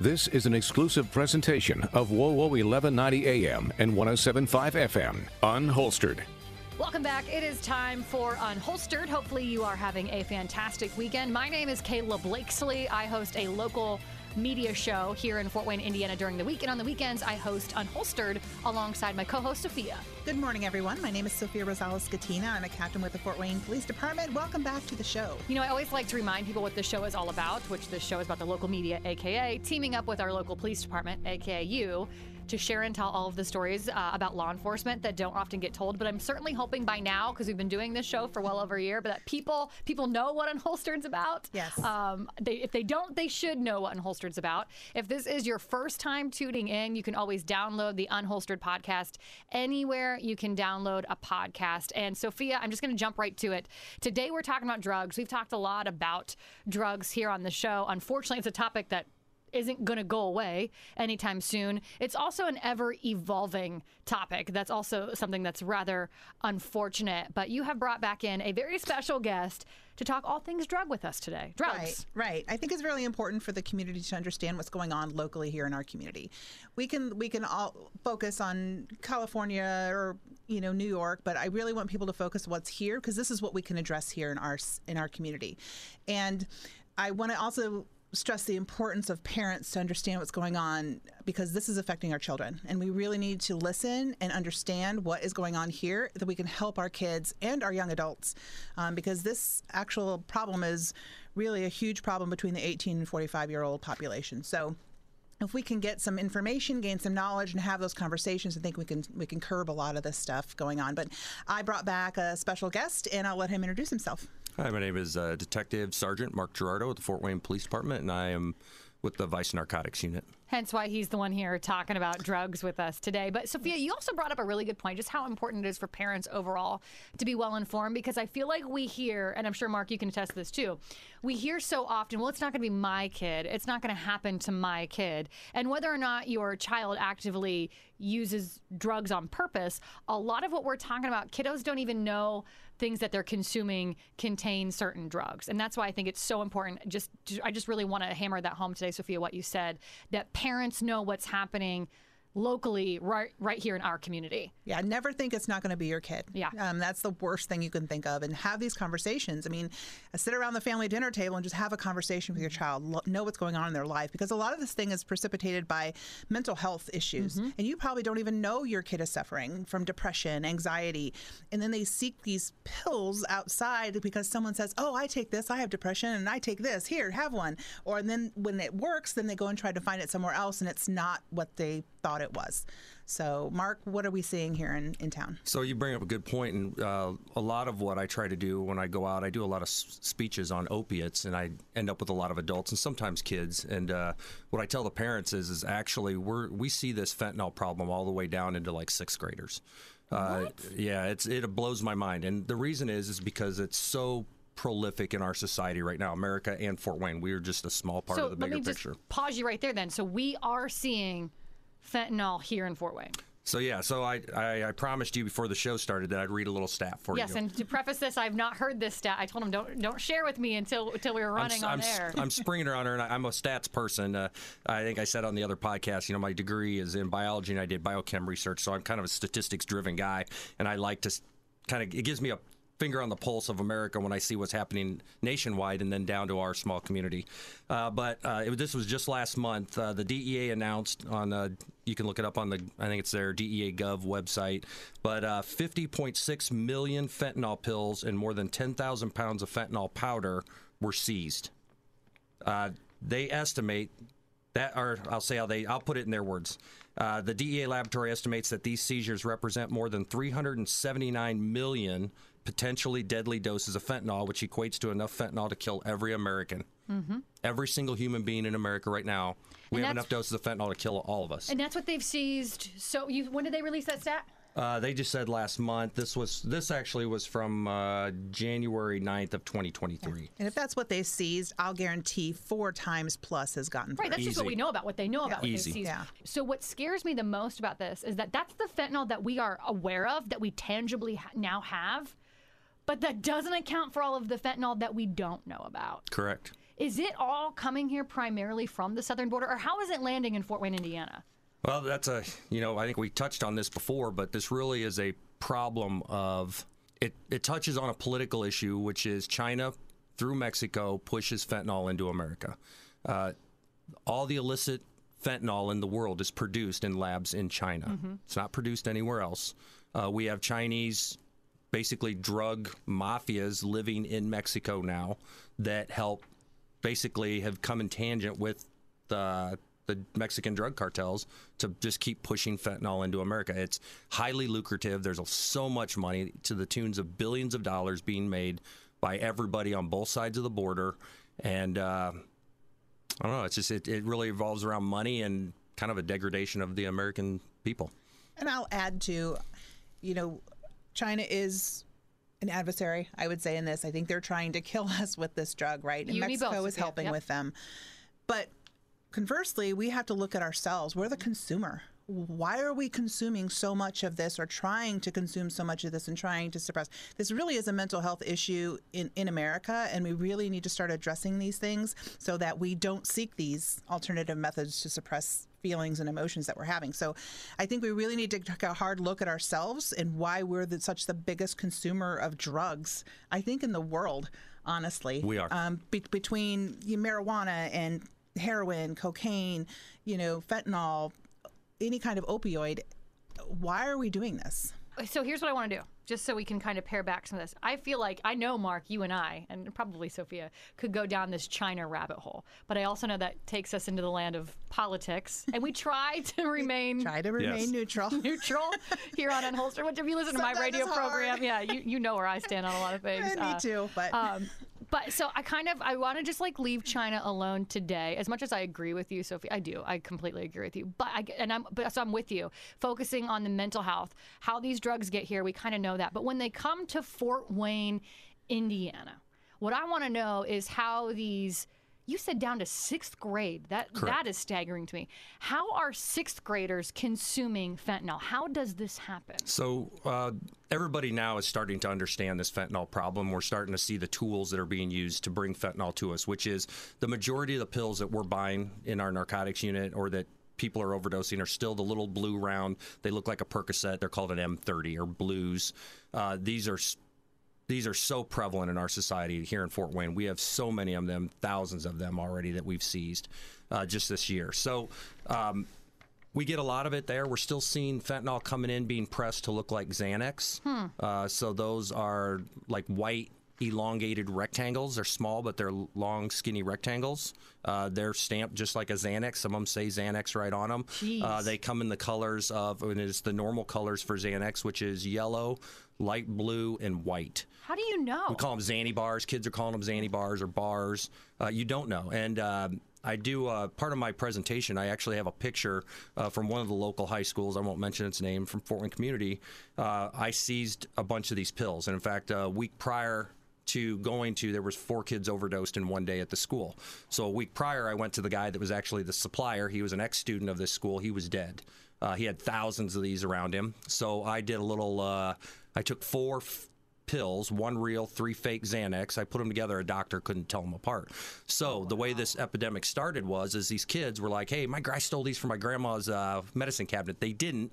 This is an exclusive presentation of WOWO 1190 AM and 1075 FM, unholstered. Welcome back. It is time for Unholstered. Hopefully, you are having a fantastic weekend. My name is Kayla Blakeslee. I host a local media show here in Fort Wayne, Indiana during the week. And on the weekends, I host Unholstered alongside my co host, Sophia. Good morning, everyone. My name is Sophia Rosales Scatena. I'm a captain with the Fort Wayne Police Department. Welcome back to the show. You know, I always like to remind people what the show is all about, which this show is about the local media, aka teaming up with our local police department, aka you to share and tell all of the stories uh, about law enforcement that don't often get told. But I'm certainly hoping by now, because we've been doing this show for well over a year, but that people people know what Unholstered's about. Yes. Um, they, if they don't, they should know what Unholstered's about. If this is your first time tuning in, you can always download the Unholstered podcast anywhere you can download a podcast. And Sophia, I'm just going to jump right to it. Today we're talking about drugs. We've talked a lot about drugs here on the show. Unfortunately, it's a topic that isn't going to go away anytime soon. It's also an ever evolving topic. That's also something that's rather unfortunate. But you have brought back in a very special guest to talk all things drug with us today. Drugs. Right, right. I think it's really important for the community to understand what's going on locally here in our community. We can we can all focus on California or you know New York, but I really want people to focus what's here because this is what we can address here in our in our community. And I want to also stress the importance of parents to understand what's going on because this is affecting our children and we really need to listen and understand what is going on here that we can help our kids and our young adults um, because this actual problem is really a huge problem between the 18 and 45 year old population so if we can get some information, gain some knowledge, and have those conversations, I think we can we can curb a lot of this stuff going on. But I brought back a special guest, and I'll let him introduce himself. Hi, my name is uh, Detective Sergeant Mark Gerardot with the Fort Wayne Police Department, and I am with the Vice Narcotics Unit. Hence why he's the one here talking about drugs with us today. But Sophia, you also brought up a really good point, just how important it is for parents overall to be well informed because I feel like we hear, and I'm sure Mark, you can attest to this too, we hear so often, well, it's not going to be my kid. It's not going to happen to my kid. And whether or not your child actively uses drugs on purpose, a lot of what we're talking about, kiddos don't even know things that they're consuming contain certain drugs. And that's why I think it's so important. Just I just really want to hammer that home today, Sophia, what you said, that parents know what's happening locally right right here in our community. Yeah, never think it's not going to be your kid. Yeah. Um, that's the worst thing you can think of. And have these conversations. I mean, sit around the family dinner table and just have a conversation with your child. Know what's going on in their life because a lot of this thing is precipitated by mental health issues. Mm-hmm. And you probably don't even know your kid is suffering from depression, anxiety. And then they seek these pills outside because someone says, oh, I take this, I have depression, and I take this. Here, have one. Or and then when it works, then they go and try to find it somewhere else and it's not what they thought it was. So, Mark, what are we seeing here in, in town? So, you bring up a good point, and uh, a lot of what I try to do when I go out, I do a lot of s- speeches on opiates, and I end up with a lot of adults and sometimes kids. And uh, what I tell the parents is, is actually we're we see this fentanyl problem all the way down into like sixth graders. Uh, yeah, it's it blows my mind, and the reason is is because it's so prolific in our society right now, America and Fort Wayne. We are just a small part so of the bigger let me picture. Pause you right there, then. So we are seeing fentanyl here in Fort Wayne. So yeah, so I, I, I promised you before the show started that I'd read a little stat for yes, you. Yes, and to preface this, I've not heard this stat. I told him don't don't share with me until until we were running I'm, on I'm, air. I'm springing her on her, and I, am a stats person. Uh, I think I said on the other podcast, you know, my degree is in biology, and I did biochem research, so I'm kind of a statistics driven guy, and I like to kind of it gives me a finger on the pulse of America when I see what's happening nationwide and then down to our small community. Uh, but uh, it, this was just last month. Uh, the DEA announced on, uh, you can look it up on the, I think it's their DEA Gov website, but uh, 50.6 million fentanyl pills and more than 10,000 pounds of fentanyl powder were seized. Uh, they estimate that, or I'll say how they, I'll put it in their words. The DEA laboratory estimates that these seizures represent more than 379 million potentially deadly doses of fentanyl, which equates to enough fentanyl to kill every American. Mm-hmm. Every single human being in America right now, we And have enough doses of fentanyl to kill all of us. and that's what they've seized. So you, when did they release that stat? Uh, they just said last month. This was this actually was from uh, January 9th of 2023. And if that's what they seized, I'll guarantee four times plus has gotten through. Right, that's just what we know about what they know about what Easy. they seized. Yeah. So what scares me the most about this is that that's the fentanyl that we are aware of, that we tangibly ha- now have, but that doesn't account for all of the fentanyl that we don't know about. Correct. Is it all coming here primarily from the southern border, or how is it landing in Fort Wayne, Indiana? Well, that's a, you know, I think we touched on this before, but this really is a problem of it, it touches on a political issue, which is China through Mexico pushes fentanyl into America. Uh, all the illicit fentanyl in the world is produced in labs in China. It's not produced anywhere else. Uh, we have Chinese, basically drug mafias living in Mexico now that help basically have come in tangent with the the Mexican drug cartels to just keep pushing fentanyl into America. It's highly lucrative. There's so much money to the tunes of billions of dollars being made by everybody on both sides of the border, and uh, I don't know. It's just it, it really revolves around money and kind of a degradation of the American people. And I'll add to, you know, China is an adversary, I would say, in this. I think they're trying to kill us with this drug, right? And You Mexico is helping Yep. with them. But conversely, we have to look at ourselves. We're the consumer. Why are we consuming so much of this or trying to consume so much of this and trying to suppress? This really is a mental health issue in, in America, and we really need to start addressing these things so that we don't seek these alternative methods to suppress feelings and emotions that we're having. So I think we really need to take a hard look at ourselves and why we're the, such the biggest consumer of drugs, I think, in the world, honestly. We are. Um, be- between you know, marijuana and heroin, cocaine, you know, fentanyl, any kind of opioid. Why are we doing this? So here's what I want to do, just so we can kind of pare back some of this. I feel like I know Mark, you and I, and probably Sophia, could go down this China rabbit hole. But I also know that takes us into the land of politics, and we try to remain Try to remain Yes. neutral. neutral here on Unholster. Which, if you listen to my radio program, yeah, you, you know where I stand on a lot of things. And me too, but- um, but so I kind of I want to just like leave China alone today. As much as I agree with you, Sophie, I do. I completely agree with you. But I and I'm but so I'm with you, focusing on the mental health, how these drugs get here. We kind of know that, but when they come to Fort Wayne, Indiana, what I want to know is how these. You said down to sixth grade. That that is staggering to me. How are sixth graders consuming fentanyl? How does this happen? So uh, everybody now is starting to understand this fentanyl problem. We're starting to see the tools that are being used to bring fentanyl to us, which is the majority of the pills that we're buying in our narcotics unit or that people are overdosing are still the little blue round. They look like a Percocet. They're called an M30 or blues. Uh, these are these are so prevalent in our society here in Fort Wayne. We have so many of them, thousands of them already that we've seized uh, just this year. So. Um, we get a lot of it there. We're still seeing fentanyl coming in being pressed to look like Xanax. Uh, so those are like white elongated rectangles. They're small, but they're long, skinny rectangles. Uh, they're stamped just like a Xanax. Some of them say Xanax right on them. Uh, they come in the colors of, and it's the normal colors for Xanax, which is yellow, light blue, and white. How do you know? We call them Xanny bars. Kids are calling them Xanny bars or bars. Uh, you don't know. And um I do uh, part of my presentation. I actually have a picture uh, from one of the local high schools. I won't mention its name from Fort Wayne Community. Uh, I seized a bunch of these pills, and in fact, a week prior to going to there was four kids overdosed in one day at the school so a week prior i went to the guy that was actually the supplier he was an ex-student of this school he was dead uh, he had thousands of these around him so i did a little uh, i took four f- pills, one real, three fake Xanax. I put them together. A doctor couldn't tell them apart. So the way this epidemic started was, is these kids were like, "Hey, my guy stole these from my grandma's uh, medicine cabinet." They didn't.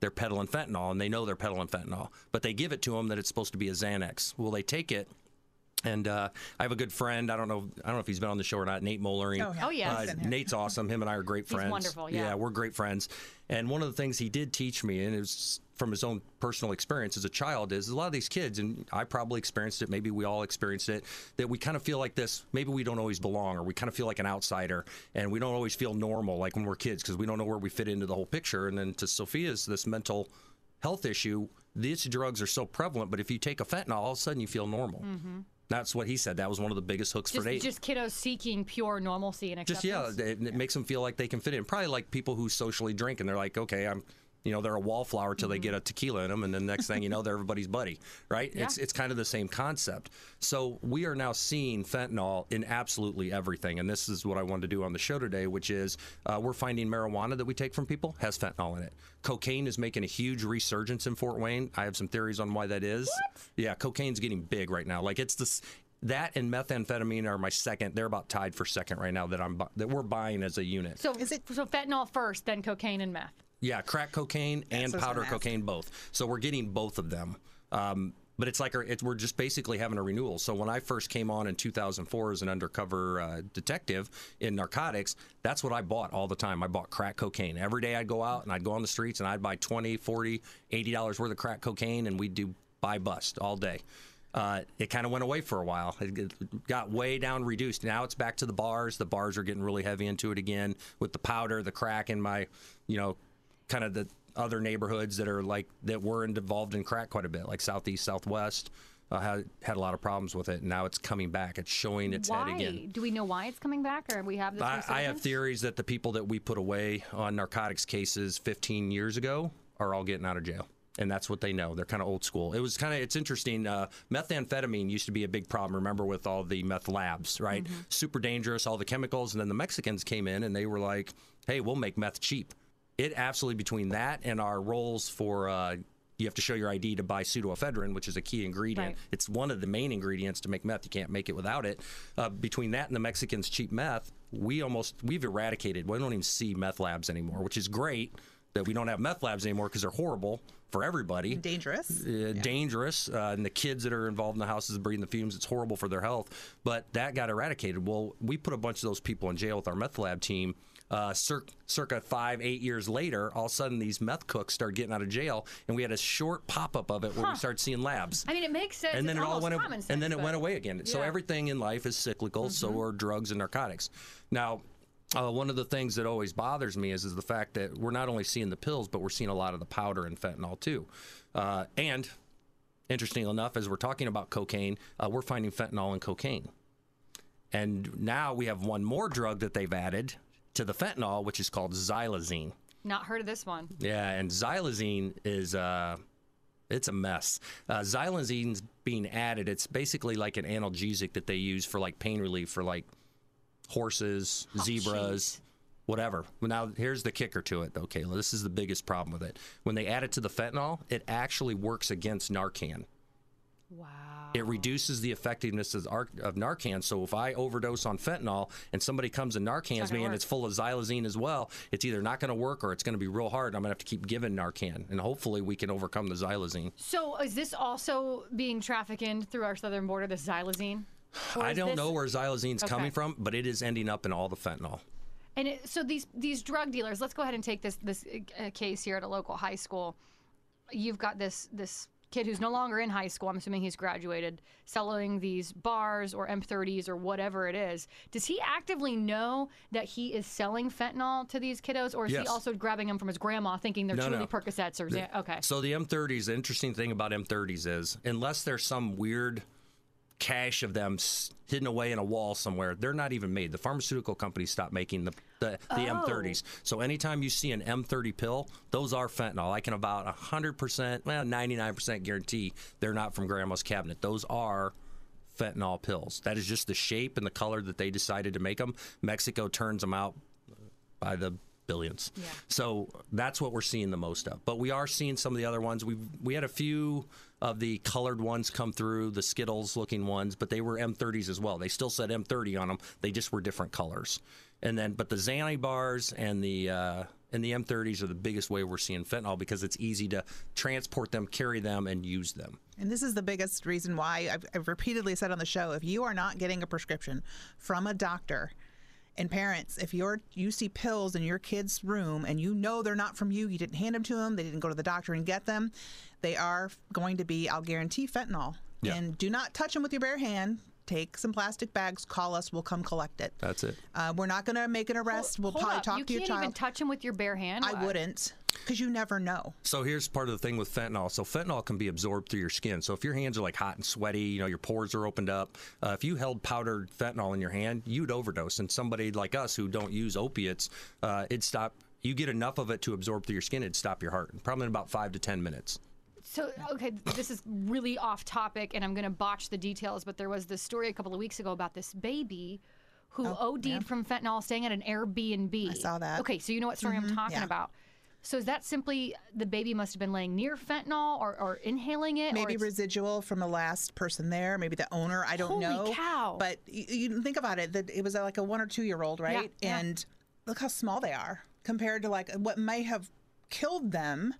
They're peddling fentanyl, and they know they're peddling fentanyl, but they give it to them that it's supposed to be a Xanax. Well, they take it. And uh, I have a good friend. I don't know. I don't know if he's been on the show or not. Nate Moellering. Oh, yeah. Oh, yeah. Uh, He's been. Nate's awesome. Him and I are great friends. wonderful, yeah. we're great friends. And one of the things he did teach me, and it was from his own personal experience as a child, is a lot of these kids, and I probably experienced it, maybe we all experienced it, that we kind of feel like this, maybe we don't always belong, or we kind of feel like an outsider, and we don't always feel normal like when we're kids because we don't know where we fit into the whole picture. And then to Sophia's, this mental health issue, these drugs are so prevalent, but if you take a fentanyl, all of a sudden you feel normal. That's what he said. That was one of the biggest hooks just, for Nate just kiddos seeking pure normalcy and acceptance. just yeah, it, it makes them feel like they can fit in. Probably like people who socially drink and they're like, okay, I'm, you know, they're a wallflower till they get a tequila in them, and then next thing you know, they're everybody's buddy, right? It's it's kind of the same concept. So we are now seeing fentanyl in absolutely everything, and this is what I wanted to do on the show today, which is uh, we're finding marijuana that we take from people has fentanyl in it. Cocaine is making a huge resurgence in Fort Wayne. I have some theories on why that is. Yeah, cocaine's getting big right now. Like it's this that and methamphetamine are my second. They're about tied for second right now that I'm bu- that we're buying as a unit. So is it so fentanyl first, then cocaine and meth. Yeah, crack cocaine and what I was powder cocaine both. So we're getting both of them. Um, but it's like our, it's, we're just basically having a renewal. So when I first came on in 2004 as an undercover uh, detective in narcotics, that's what I bought all the time. I bought crack cocaine. Every day I'd go out and I'd go on the streets and I'd buy 20, 40, 80 dollars worth of crack cocaine and we'd do buy bust all day. Uh, it kind of went away for a while. It g- got way down, reduced. Now it's back to the bars. The bars are getting really heavy into it again with the powder, the crack in my, you know, kind of the other neighborhoods that are like that were involved in crack quite a bit, like southeast, southwest. Uh, had had a lot of problems with it. And now it's coming back. It's showing its why? head again. Do we know why it's coming back, or we have this? I, I have theories that the people that we put away on narcotics cases 15 years ago are all getting out of jail. And that's what they know. They're kind of old school. It was kind of, it's interesting. Uh, methamphetamine used to be a big problem, remember, with all the meth labs, right? Mm-hmm. Super dangerous, all the chemicals. And then the Mexicans came in and they were like, hey, we'll make meth cheap. It absolutely, between that and our roles for, uh, you have to show your ID to buy pseudoephedrine, which is a key ingredient. Right. It's one of the main ingredients to make meth. You can't make it without it. Uh, between that and the Mexicans' cheap meth, we almost we've eradicated. We don't even see meth labs anymore, which is great that we don't have meth labs anymore because they're horrible for everybody. Dangerous. Uh, dangerous, uh, and the kids that are involved in the houses breathing the fumes, it's horrible for their health. But that got eradicated. Well, we put a bunch of those people in jail with our meth lab team. Uh, cir- circa five, eight years later, all of a sudden these meth cooks started getting out of jail, and we had a short pop up of it where we started seeing labs I mean, it makes sense. and then It's it all went sense, and then it went away again. So everything in life is cyclical. So are drugs and narcotics. Now. Uh, one of the things that always bothers me is, is the fact that we're not only seeing the pills, but we're seeing a lot of the powder and fentanyl too. Uh, and interestingly enough, as we're talking about cocaine, uh, we're finding fentanyl in cocaine. And now we have one more drug that they've added to the fentanyl, which is called xylazine. Not heard of this one. Yeah, and xylazine is uh, it's a mess. Uh, xylazine's being added. It's basically like an analgesic that they use for like pain relief for like horses, zebras, whatever. Well, now here's the kicker to it, though, Kayla. This is the biggest problem with it. When they add it to the fentanyl, it actually works against Narcan. Wow. It reduces the effectiveness of, of Narcan. So if I overdose on fentanyl and somebody comes and Narcans me and it's full of xylazine as well, it's either not going to work or it's going to be real hard. I'm going to have to keep giving Narcan, and hopefully we can overcome the xylazine. So is this also being trafficked in through our southern border, the xylazine? I don't this- know where xylazine's Okay. coming from, but it is ending up in all the fentanyl. And it, so these these drug dealers. Let's go ahead and take this this uh, case here at a local high school. You've got this this kid who's no longer in high school. I'm assuming he's graduated, selling these bars or M30s or whatever it is. Does he actively know that he is selling fentanyl to these kiddos, or is he also grabbing them from his grandma, thinking they're No, truly no. Percocets or Xan- okay? So the M30s, the interesting thing about M30s is, unless there's some weird cache of them hidden away in a wall somewhere, they're not even made. The pharmaceutical companies stopped making the the, the M30s. So anytime you see an M30 pill, those are fentanyl. I can about 100%, well, 99% guarantee they're not from grandma's cabinet. Those are fentanyl pills. That is just the shape and the color that they decided to make them. Mexico turns them out by the billions. So that's what we're seeing the most of. But we are seeing some of the other ones. We we had a few of the colored ones come through, the Skittles looking ones, but they were M30s as well. They still said M30 on them. They just were different colors. And then, but the Xanny bars and the uh, and the M30s are the biggest way we're seeing fentanyl because it's easy to transport them, carry them, and use them. And this is the biggest reason why I've, I've repeatedly said on the show if you are not getting a prescription from a doctor, and parents, if you're you see pills in your kid's room and you know they're not from you, you didn't hand them to them, they didn't go to the doctor and get them, they are going to be, I'll guarantee, fentanyl. Yeah. And do not touch them with your bare hand. Take some plastic bags, call us, we'll come collect it. That's it. Uh, we're not going to make an arrest. we'll Hold probably up. talk you to your child. You can't child. even touch him with your bare hand. I Why? wouldn't, because you never know. So here's part of the thing with fentanyl. So fentanyl can be absorbed through your skin. So if your hands are like hot and sweaty, you know your pores are opened up. Uh, if you held powdered fentanyl in your hand, you'd overdose. And somebody like us who don't use opiates, uh, it'd stop. You get enough of it to absorb through your skin, it'd stop your heart. Probably in about five to ten minutes. So, okay, this is really off topic, and I'm going to botch the details, but there was this story a couple of weeks ago about this baby who oh, OD'd from fentanyl staying at an Airbnb. I Oh, saw that. Okay, so you know what story I'm mm-hmm, talking yeah. about. So is that simply the baby must have been laying near fentanyl or, or inhaling it? maybe residual from the last person there, maybe the owner. I don't Holy know. cow. But you, you think about it, that it was uh, like a one or two year old, right? yeah. And look how small they are compared to like what may have killed them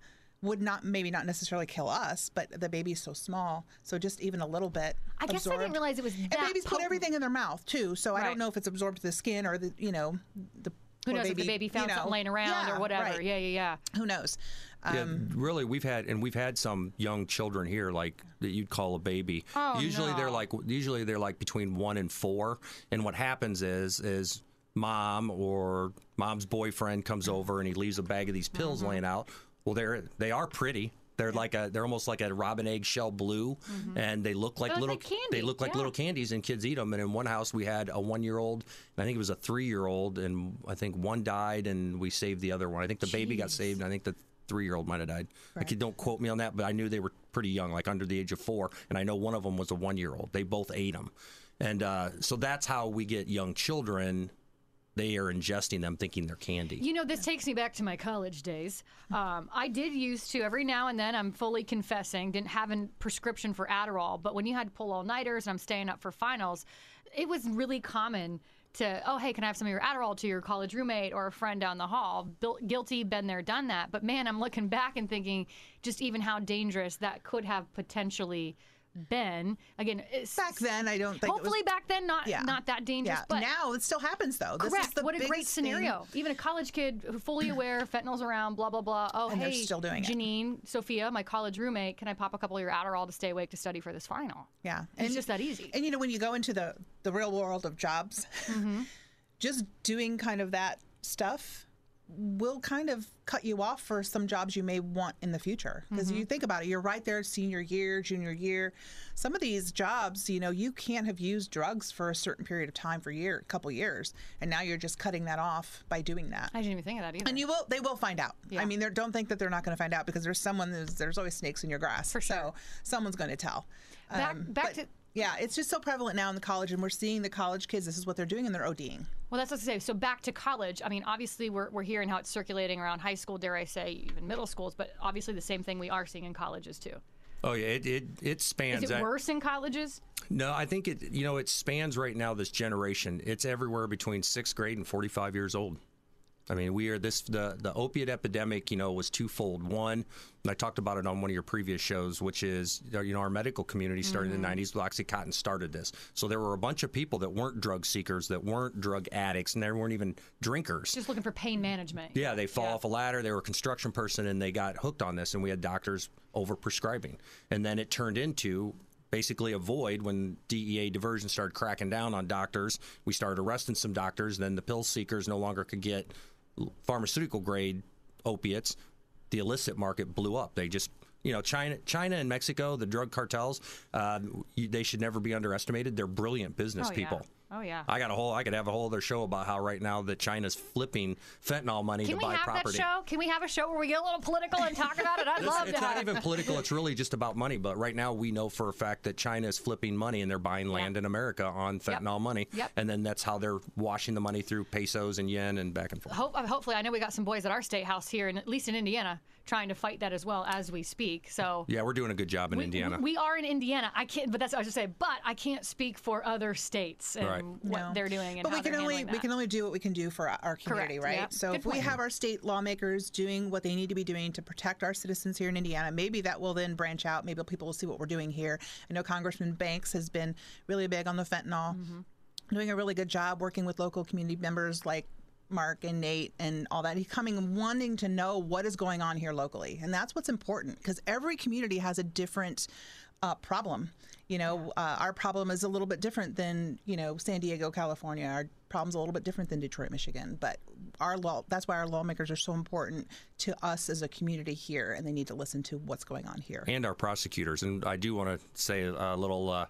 would not maybe not necessarily kill us, but the baby's so small, so just even a little bit. I guess I didn't realize it was And that babies put everything in their mouth too, so I don't know if it's absorbed to the skin or the you know the. Who poor knows if the baby you found know. something laying around Yeah, or whatever? right. Yeah, yeah, yeah. Who knows? Yeah, Um, really, we've had and we've had some young children here, like that you'd call a baby. Oh, usually they're like usually they're like between one and four. And what happens is is mom or mom's boyfriend comes over and he leaves a bag of these pills Mm-hmm. laying out. Well, they're they are pretty. They're like a they're almost like a robin egg shell blue, and they look like little like candy, they look like yeah. little candies, and kids eat them. And in one house we had a one year old, and I think it was a three year old, and I think one died, and we saved the other one. I think the baby got saved, and I think the three year old might have died. I could, don't quote me on that, but I knew they were pretty young, like under the age of four, and I know one of them was a one year old. They both ate them, and uh, so that's how we get young children. They are ingesting them, thinking they're candy. You know, this takes me back to my college days. Um, I did used to every now and then. I'm fully confessing, didn't have a prescription for Adderall, but when you had to pull all nighters and I'm staying up for finals, it was really common to oh hey can I have some of your Adderall to your college roommate or a friend down the hall. Guilty, been there, done that. But man, I'm looking back and thinking just even how dangerous that could have potentially been. Again, back then, I don't think. it was- hopefully back then not Yeah. not that dangerous. yeah. But now it still happens though. This Correct. is the what a great biggest thing. scenario. Even a college kid who fully aware fentanyl's around, blah blah blah. Oh, And hey, still doing it. Janine, Sophia, my college roommate, can I pop a couple of your Adderall to stay awake to study for this final? Yeah, It's just that easy. And you know, when you go into the the real world of jobs, Mm-hmm. just doing kind of that stuff will kind of cut you off for some jobs you may want in the future. Because Mm-hmm. you think about it, you're right there, senior year, junior year. Some of these jobs, you know, you can't have used drugs for a certain period of time for a year, a couple years, and now you're just cutting that off by doing that. I didn't even think of that either. And you will, they will find out. Yeah. I mean, they're- don't think that they're not going to find out because there's someone, there's, there's always snakes in your grass. For sure. So someone's going to tell. Back- back but, to- Yeah, it's just so prevalent now in the college, and we're seeing the college kids, this is what they're doing, and they're ODing. Well, that's what I say. So back to college. I mean, obviously we're we're hearing how it's circulating around high school, dare I say, even middle schools, but obviously the same thing we are seeing in colleges too. Oh yeah, it it, it spans. Is it worse in colleges? No, I think it. You know, it spans right now. This generation, it's everywhere between sixth grade and forty-five years old. I mean, we are this the the opiate epidemic. You know, was twofold. One, and I talked about it on one of your previous shows, which is uh, you know our medical community started in the mm-hmm. '90s. OxyContin started this, so there were a bunch of people that weren't drug seekers, that weren't drug addicts, and they weren't even drinkers. Just looking for pain management. Yeah, they fall off a ladder. They were a construction person and they got hooked on this, and we had doctors over prescribing. And then it turned into basically a void when DEA diversion started cracking down on doctors. We started arresting some doctors. Then the pill seekers no longer could get pharmaceutical grade opiates. The illicit market blew up. They just you know, China, China and Mexico, the drug cartels, uh, they should never be underestimated. They're brilliant business Oh, yeah. Oh, yeah. I got a whole. I could have a whole other show about how right now that China's flipping fentanyl money Can to we buy have property. that show? Can we have a show where we get a little political and talk about it? I'd It's, love it's to. not even political. It's really just about money. But right now, we know for a fact that China is flipping money and they're buying land in America on fentanyl money. Yep. And then that's how they're washing the money through pesos and yen and back and forth. Hope, hopefully, I know we got some boys at our state house here, and at least in Indiana, trying to fight that as well as we speak. So Yeah, we're doing a good job in we, Indiana. we are in Indiana. I can't, but that's what I was just say. But I can't speak for other states and Right. what No. they're doing and but how we can only handling we can only do what we can do for our- our community, Correct, right? yep. So Good if we have our state lawmakers doing what they need to be doing to protect our citizens here in Indiana, maybe that will then branch out. Maybe people will see what we're doing here. I know Congressman Banks has been really big on the fentanyl, Mm-hmm. doing a really good job working with local community members like. Mark and Nate and all that. He's coming wanting to know what is going on here locally. And that's what's important because every community has a different uh, problem. You know, uh, our problem is a little bit different than, you know, San Diego, California. Our problem's a little bit different than Detroit, Michigan. But our law, that's why our lawmakers are so important to us as a community here, and they need to listen to what's going on here. and our prosecutors. And I do want to say a little uh,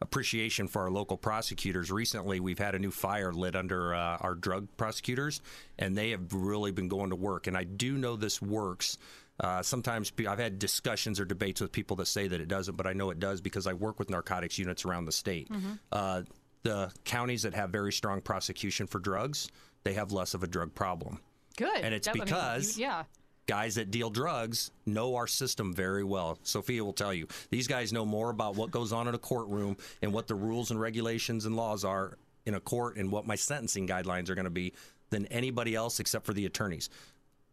appreciation for our local prosecutors. Recently, we've had a new fire lit under uh, our drug prosecutors, and they have really been going to work. And I do know this works. Uh, sometimes I've had discussions or debates with people that say that it doesn't, but I know it does because I work with narcotics units around the state. Uh, the counties that have very strong prosecution for drugs, they have less of a drug problem. Good. And it's That- I mean, you- because- yeah. Guys that deal drugs know our system very well. Sophia will tell you these guys know more about what goes on in a courtroom and what the rules and regulations and laws are in a court and what my sentencing guidelines are going to be than anybody else except for the attorneys.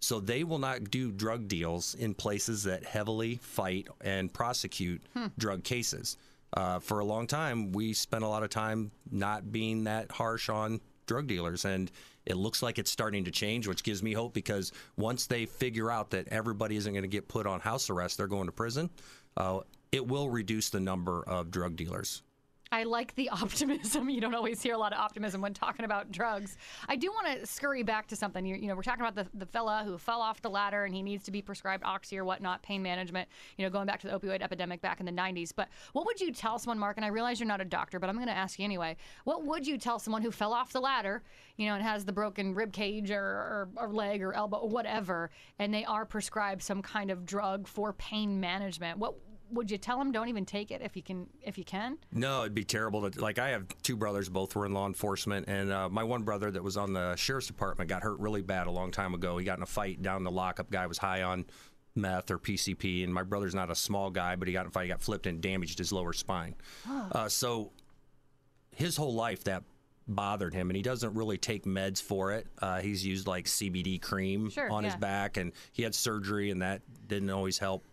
So they will not do drug deals in places that heavily fight and prosecute drug cases. Uh, for a long time, we spent a lot of time not being that harsh on drug dealers, and it looks like it's starting to change, which gives me hope because once they figure out that everybody isn't going to get put on house arrest, they're going to prison. Uh, it will reduce the number of drug dealers. I like the optimism. You don't always hear a lot of optimism when talking about drugs. I do want to scurry back to something. You, you know, we're talking about the, the fella who fell off the ladder and he needs to be prescribed oxy or whatnot, pain management, you know, going back to the opioid epidemic back in the 90s. But what would you tell someone, Mark, and I realize you're not a doctor, but I'm going to ask you anyway. What would you tell someone who fell off the ladder, you know, and has the broken rib cage or, or, or leg or elbow or whatever, and they are prescribed some kind of drug for pain management? What would you tell them don't even take it if you can if you can No, it'd be terrible to like. I have two brothers, both were in law enforcement, and uh, my one brother that was on the sheriff's department got hurt really bad a long time ago. He got in a fight down the lockup. Guy was high on meth or PCP, and my brother's not a small guy, but he got in a fight, he got flipped and damaged his lower spine. Uh, so his whole life that bothered him, and he doesn't really take meds for it. Uh, he's used like CBD cream Sure, on his back, and he had surgery, and that didn't always help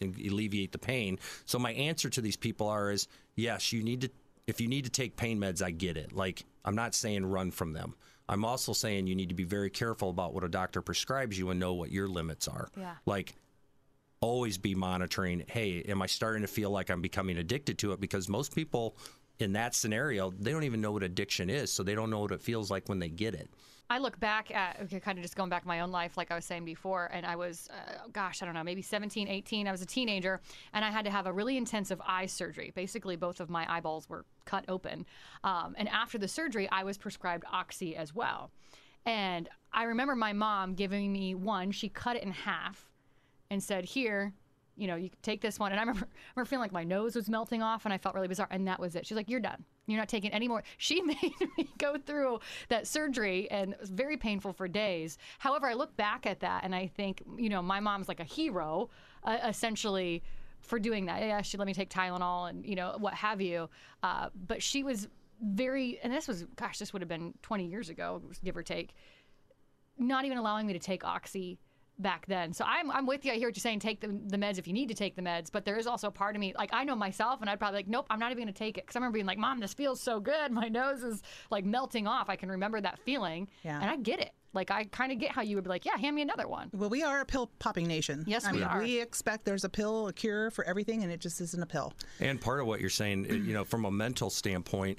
alleviate the pain. So my answer to these people are is yes, you need to if you need to take pain meds, I get it. Like I'm not saying run from them. I'm also saying you need to be very careful about what a doctor prescribes you and know what your limits are. Yeah. Like always be monitoring, hey, am I starting to feel like I'm becoming addicted to it because most people in that scenario, they don't even know what addiction is, so they don't know what it feels like when they get it. I look back at, okay, kind of just going back my own life, like I was saying before, and I was, uh, gosh, I don't know, maybe 17, 18. I was a teenager, and I had to have a really intensive eye surgery. Basically, both of my eyeballs were cut open. Um, and after the surgery, I was prescribed Oxy as well. And I remember my mom giving me one, she cut it in half and said, Here, you know, you take this one. And I remember, I remember feeling like my nose was melting off and I felt really bizarre. And that was it. She's like, You're done. You're not taking any more. She made me go through that surgery and it was very painful for days. However, I look back at that and I think, you know, my mom's like a hero, uh, essentially, for doing that. Yeah, she let me take Tylenol and, you know, what have you. Uh, but she was very, and this was, gosh, this would have been 20 years ago, give or take not even allowing me to take oxy back then. So I'm, I'm with you. I hear what you're saying. Take the, the meds if you need to take the meds. But there is also a part of me, like I know myself, and I'd probably like, nope, I'm not even going to take it. Because I remember being like, Mom, this feels so good. My nose is like melting off. I can remember that feeling. Yeah. And I get it. Like I kind of get how you would be like, yeah, hand me another one. Well, we are a pill popping nation. Yes, I we mean, are. We expect there's a pill, a cure for everything, and it just isn't a pill. And part of what you're saying, you know, from a mental standpoint, and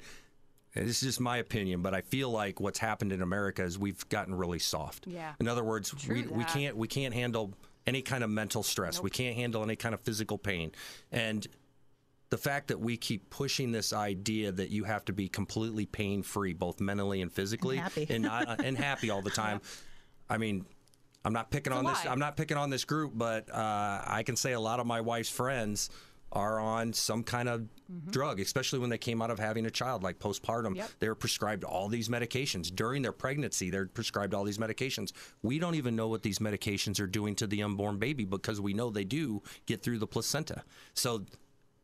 this is just my opinion, but I feel like what's happened in America is we've gotten really soft. Yeah. In other words, we, we that. can't we can't handle any kind of mental stress. We can't handle any kind of physical pain. And the fact that we keep pushing this idea that you have to be completely pain free, both mentally and physically, And happy. and, not, and happy all the time. I mean, I'm not picking on this. I'm not picking on this group, but uh, I can say a lot of my wife's friends are on some kind of drug, especially when they came out of having a child, like postpartum. Yep. They were prescribed all these medications during their pregnancy. They're prescribed all these medications. We don't even know what these medications are doing to the unborn baby because we know they do get through the placenta. So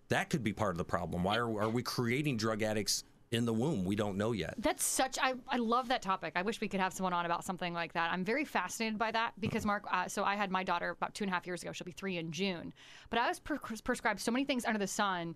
that could be part of the problem. Why are, are we creating drug addicts in the womb? We don't know yet. That's such. I, I love that topic. I wish we could have someone on about something like that. I'm very fascinated by that because Mark. Uh, so I had my daughter about two and a half years ago. She'll be three in June. But I was pre- prescribed so many things under the sun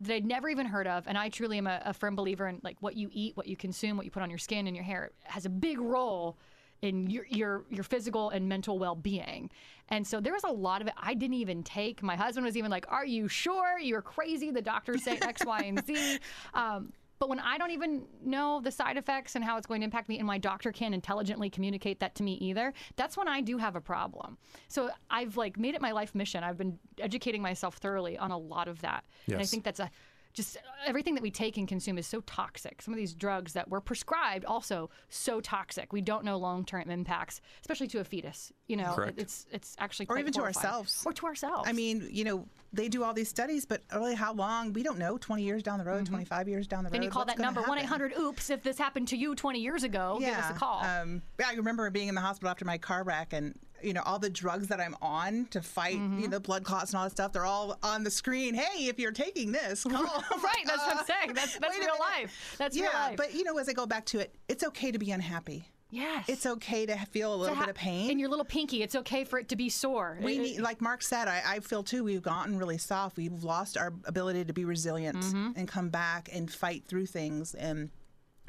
that I'd never even heard of. And I truly am a, a firm believer in like what you eat, what you consume, what you put on your skin and your hair has a big role in your your your physical and mental well-being. And so there was a lot of it I didn't even take. My husband was even like, "Are you sure? You're crazy. The doctors say X, Y, and Z." Um, but when I don't even know the side effects and how it's going to impact me, and my doctor can't intelligently communicate that to me either, that's when I do have a problem. So I've like made it my life mission. I've been educating myself thoroughly on a lot of that, and I think that's a just everything that we take and consume is so toxic. Some of these drugs that we're prescribed also so toxic. We don't know long term impacts, especially to a fetus. You know, Correct. it's it's actually Or quite even to ourselves. or to ourselves. I mean, you know, they do all these studies, but really how long? We don't know. 20 years down the road, 25 years down the road. then you call that number one eight happen? hundred. Oops! If this happened to you twenty years ago, give us a call. Um, yeah, I remember being in the hospital after my car wreck, and you know all the drugs that I'm on to fight you know blood clots and all that stuff. They're all on the screen. Hey, if you're taking this, call. right, that's what I'm saying. That's that's real life. That's yeah, real life. but you know, as I go back to it, it's okay to be unhappy. yes, It's okay to feel a little ha- bit of pain. in your little pinky. It's okay for it to be sore. we It- need, like Mark said, I, I feel too. We've gotten really soft. We've lost our ability to be resilient Mm-hmm. and come back and fight through things and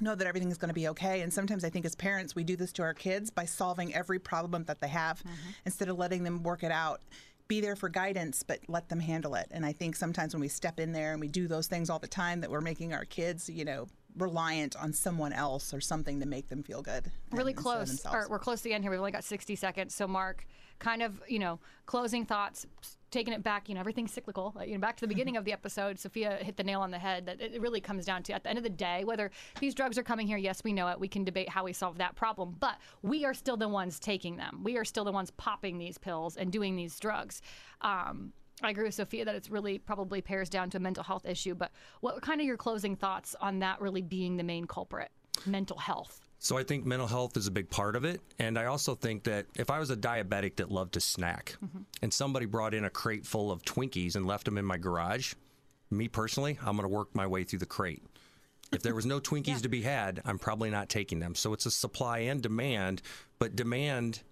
know that everything is going to be okay. And sometimes I think as parents, we do this to our kids by solving every problem that they have Mm-hmm. instead of letting them work it out. Be there for guidance, but let them handle it. And I think sometimes when we step in there and we do those things all the time, that we're making our kids, you know, reliant on someone else or something to make them feel good. really and- instead of close. themselves. Or we're close to the end here. We've only got 60 seconds. So, Mark, kind of, you know, closing thoughts, taking it back. You know, everything's cyclical. You know, back to the beginning of the episode, Sophia hit the nail on the head. That it really comes down to at the end of the day, whether these drugs are coming here. Yes, we know it. We can debate how we solve that problem, but we are still the ones taking them. We are still the ones popping these pills and doing these drugs. Um, I agree with Sophia that it's really probably pairs down to a mental health issue. But what were kind of your closing thoughts on that really being the main culprit? Mental health. So I think mental health is a big part of it. And I also think that if I was a diabetic that loved to snack mm-hmm. and somebody brought in a crate full of Twinkies and left them in my garage, me personally, I'm going to work my way through the crate. If there was no Twinkies to be had, I'm probably not taking them. So it's a supply and demand, but demand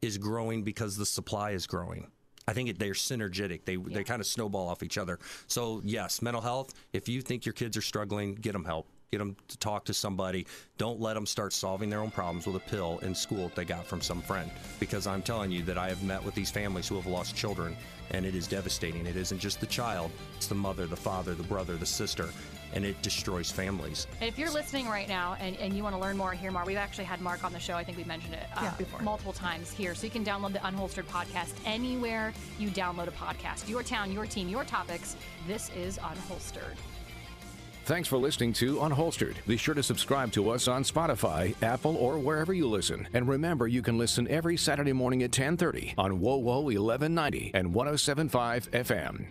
is growing because the supply is growing. I think it, they're synergetic. They they kind of snowball off each other. So yes, mental health. If you think your kids are struggling, get them help. Get them to talk to somebody. Don't let them start solving their own problems with a pill in school that they got from some friend. Because I'm telling you that I have met with these families who have lost children, and it is devastating. It isn't just the child; it's the mother, the father, the brother, the sister, and it destroys families. And if you're listening right now and, and you want to learn more, hear more, we've actually had Mark on the show. I think we mentioned it uh, Yeah, before. multiple times here. So you can download the Unholstered podcast anywhere you download a podcast. Your town, your team, your topics. This is Unholstered. Thanks for listening to Unholstered. Be sure to subscribe to us on Spotify, Apple, or wherever you listen. And remember, you can listen every Saturday morning at 10:30 on WoWo 1190 and 1075 FM.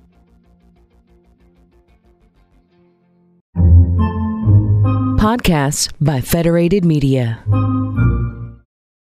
Podcasts by Federated Media.